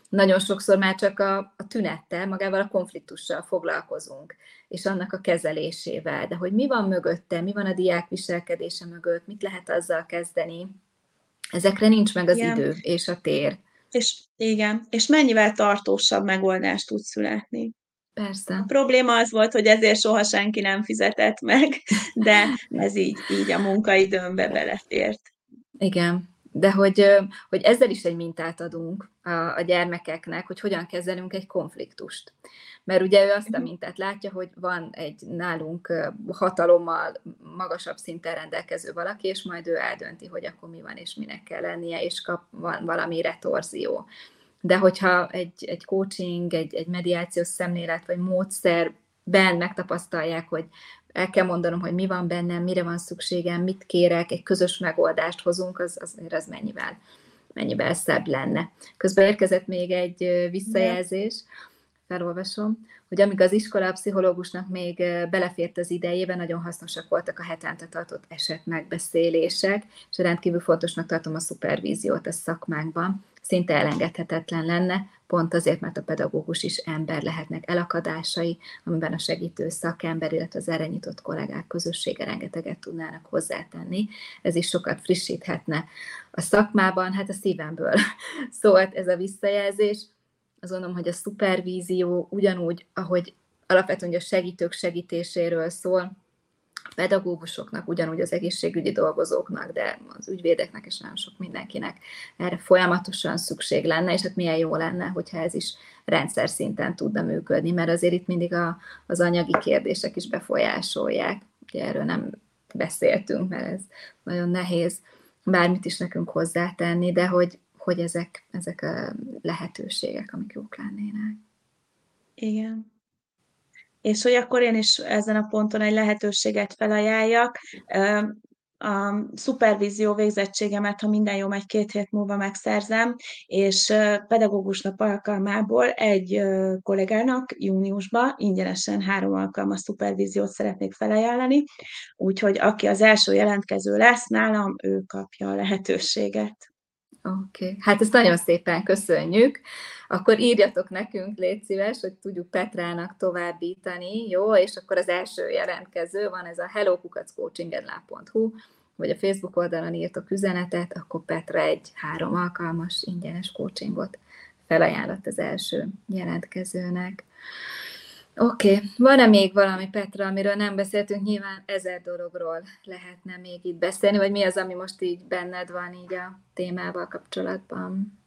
nagyon sokszor már csak a, a tünettel, magával a konfliktussal foglalkozunk, és annak a kezelésével, de hogy mi van mögötte, mi van a diák viselkedése mögött, mit lehet azzal kezdeni, ezekre nincs meg az Igen. idő és a tér. És igen, és mennyivel tartósabb megoldást tud születni. Persze. A probléma az volt, hogy ezért soha senki nem fizetett meg, de ez így, így a munkaidőmbe belefért. Igen, de hogy, hogy ezzel is egy mintát adunk a, a gyermekeknek, hogy hogyan kezelünk egy konfliktust. Mert ugye ő azt a mhm. mintát látja, hogy van egy nálunk hatalommal magasabb szinten rendelkező valaki, és majd ő eldönti, hogy akkor mi van, és minek kell lennie, és kap van valami retorzió. De hogyha egy, egy coaching, egy, egy mediációs szemlélet, vagy módszerben megtapasztalják, hogy el kell mondanom, hogy mi van bennem, mire van szükségem, mit kérek, egy közös megoldást hozunk, az, azért az mennyivel, mennyivel szebb lenne. Közben érkezett még egy visszajelzés, felolvasom, hogy amíg az iskola pszichológusnak még belefért az idejében, nagyon hasznosak voltak a hetente tartott eset megbeszélések, és rendkívül fontosnak tartom a szupervíziót a szakmánkban. Szinte elengedhetetlen lenne, pont azért, mert a pedagógus is ember lehetnek elakadásai, amiben a segítő szakember, illetve az erre nyitott kollégák közössége rengeteget tudnának hozzátenni. Ez is sokat frissíthetne a szakmában, hát a szívemből szólt ez a visszajelzés. Azt gondolom, hogy a szupervízió ugyanúgy, ahogy alapvetően a segítők segítéséről szól, pedagógusoknak, ugyanúgy az egészségügyi dolgozóknak, de az ügyvédeknek és nagyon sok mindenkinek erre folyamatosan szükség lenne, és hát milyen jó lenne, hogyha ez is rendszer szinten tudna működni, mert azért itt mindig a, az anyagi kérdések is befolyásolják. Ugye erről nem beszéltünk, mert ez nagyon nehéz bármit is nekünk hozzátenni, de hogy, hogy ezek, ezek a lehetőségek, amik jók lennének. Igen és hogy akkor én is ezen a ponton egy lehetőséget felajánljak. A szupervízió végzettségemet, ha minden jó megy, két hét múlva megszerzem, és pedagógus nap alkalmából egy kollégának júniusban ingyenesen három alkalmas szupervíziót szeretnék felajánlani, úgyhogy aki az első jelentkező lesz nálam, ő kapja a lehetőséget. Oké, okay. hát ezt nagyon szépen köszönjük. Akkor írjatok nekünk, légy szíves, hogy tudjuk Petrának továbbítani, jó? És akkor az első jelentkező van, ez a hellokukaccoachingedlá.hu, vagy a Facebook oldalon írtok üzenetet, akkor Petra egy három alkalmas ingyenes coachingot felajánlott az első jelentkezőnek. Oké, okay. van-e még valami, Petra, amiről nem beszéltünk? Nyilván ezer dologról lehetne még itt beszélni, vagy mi az, ami most így benned van így a témával kapcsolatban?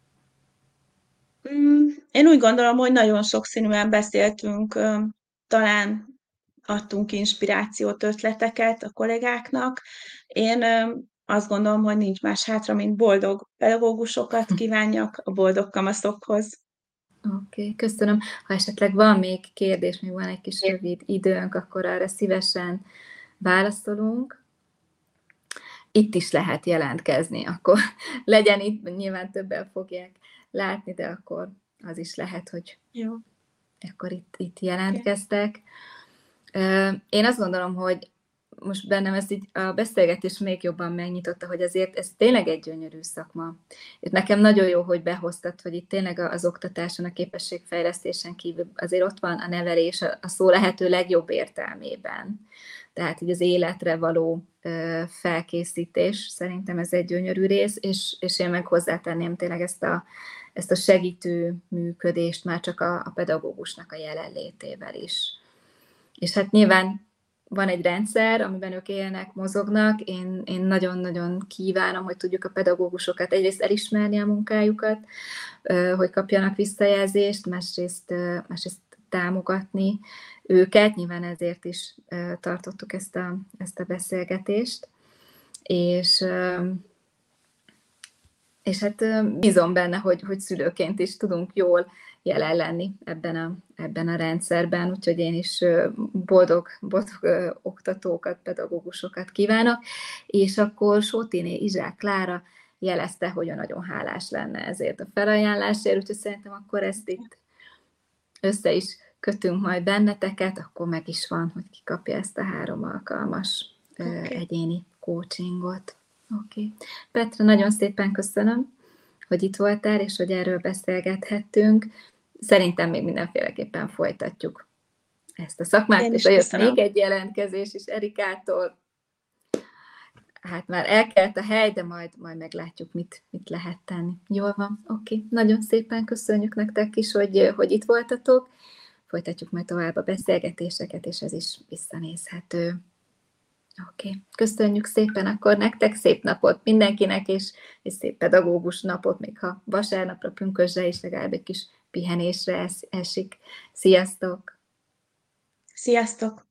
Mm, én úgy gondolom, hogy nagyon sokszínűen beszéltünk, talán adtunk inspirációt, ötleteket a kollégáknak. Én azt gondolom, hogy nincs más hátra, mint boldog pedagógusokat kívánjak a boldog kamaszokhoz. Oké, okay, köszönöm. Ha esetleg van még kérdés, még van egy kis rövid időnk, akkor arra szívesen válaszolunk. Itt is lehet jelentkezni, akkor legyen itt, nyilván többen fogják látni, de akkor az is lehet, hogy Jó. akkor itt, itt jelentkeztek. Én azt gondolom, hogy most bennem ez így a beszélgetés még jobban megnyitotta, hogy azért ez tényleg egy gyönyörű szakma. Itt nekem nagyon jó, hogy behoztad, hogy itt tényleg az oktatáson, a képességfejlesztésen kívül azért ott van a nevelés a szó lehető legjobb értelmében. Tehát így az életre való felkészítés, szerintem ez egy gyönyörű rész, és, és én meg hozzátenném tényleg ezt a, ezt a segítő működést már csak a, a pedagógusnak a jelenlétével is. És hát nyilván van egy rendszer, amiben ők élnek, mozognak. Én, én nagyon-nagyon kívánom, hogy tudjuk a pedagógusokat egyrészt elismerni a munkájukat, hogy kapjanak visszajelzést, másrészt, másrészt támogatni őket, nyilván ezért is tartottuk ezt a, ezt a beszélgetést, és, és hát bízom benne, hogy, hogy szülőként is tudunk jól jelen lenni ebben a, ebben a rendszerben, úgyhogy én is boldog, boldog oktatókat, pedagógusokat kívánok, és akkor Sótiné Izsák Klára jelezte, hogy ő nagyon hálás lenne ezért a felajánlásért, úgyhogy szerintem akkor ezt itt össze is kötünk majd benneteket, akkor meg is van, hogy ki kapja ezt a három alkalmas okay. egyéni coachingot. Oké. Okay. Petra, nagyon szépen köszönöm, hogy itt voltál, és hogy erről beszélgethettünk. Szerintem még mindenféleképpen folytatjuk ezt a szakmát, Én és jött még egy jelentkezés is Erikától. Hát már elkelt a hely, de majd, majd meglátjuk, mit, mit lehet tenni. Jól van, oké. Okay. Nagyon szépen köszönjük nektek is, hogy, hogy itt voltatok folytatjuk majd tovább a beszélgetéseket, és ez is visszanézhető. Oké, köszönjük szépen akkor nektek, szép napot mindenkinek, és, és szép pedagógus napot, még ha vasárnapra, pünkösre is legalább egy kis pihenésre esik. Sziasztok! Sziasztok!